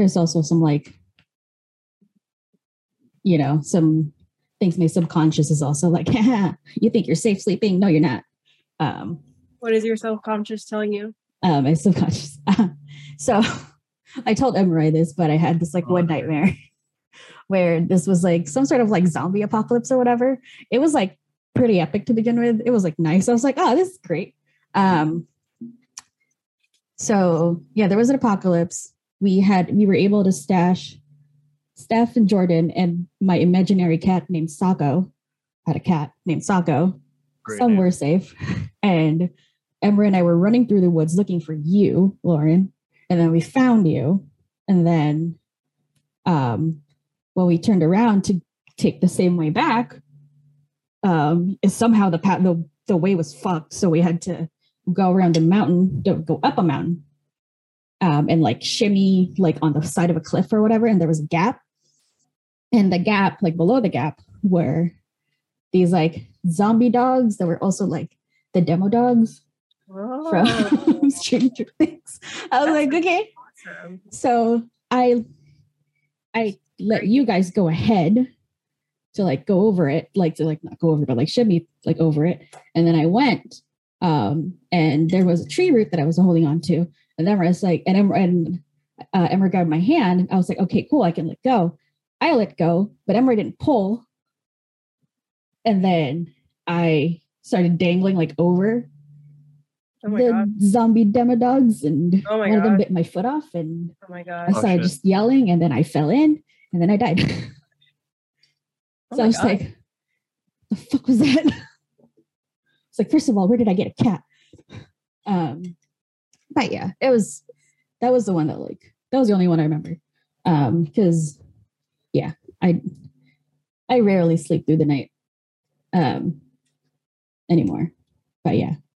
there's also some like, you know, some things my subconscious is also like, you think you're safe sleeping? No, you're not. Um, What is your self-conscious telling you? uh, my subconscious. so I told Emery this, but I had this like one nightmare where this was like some sort of like zombie apocalypse or whatever. It was like pretty epic to begin with. It was like nice. I was like, oh, this is great. Um, so yeah, there was an apocalypse. We had we were able to stash Steph and Jordan and my imaginary cat named Sako. I had a cat named Sako. Great Some name. safe. And Ember and I were running through the woods looking for you, Lauren. And then we found you. And then um when we turned around to take the same way back, um is somehow the path the, the way was fucked. So we had to go around a mountain, go up a mountain. Um, and like shimmy like on the side of a cliff or whatever, and there was a gap. And the gap, like below the gap, were these like zombie dogs that were also like the demodogs Oh, from Stranger Things. I was like, okay. awesome. So I I let you guys go ahead to like go over it, like to like not go over, but like shimmy like over it. And then I went, um, and there was a tree root that I was holding on to. And then I was like, and Emma and uh, Emma grabbed my hand. I was like, okay, cool, I can let go. I let go, but Emma didn't pull. And then I started dangling like over Oh my the god. zombie demodogs, and Oh my one of them bit my foot off, and Oh my I god. Oh, started shit. just yelling, and then I fell in, and then I died. Oh so my I was God. like, "The fuck was that?" It's like, first of all, where did I get a cat? Um, but yeah, it was that was the one that like that was the only one I remember. Um, because yeah, I I rarely sleep through the night um anymore. But yeah,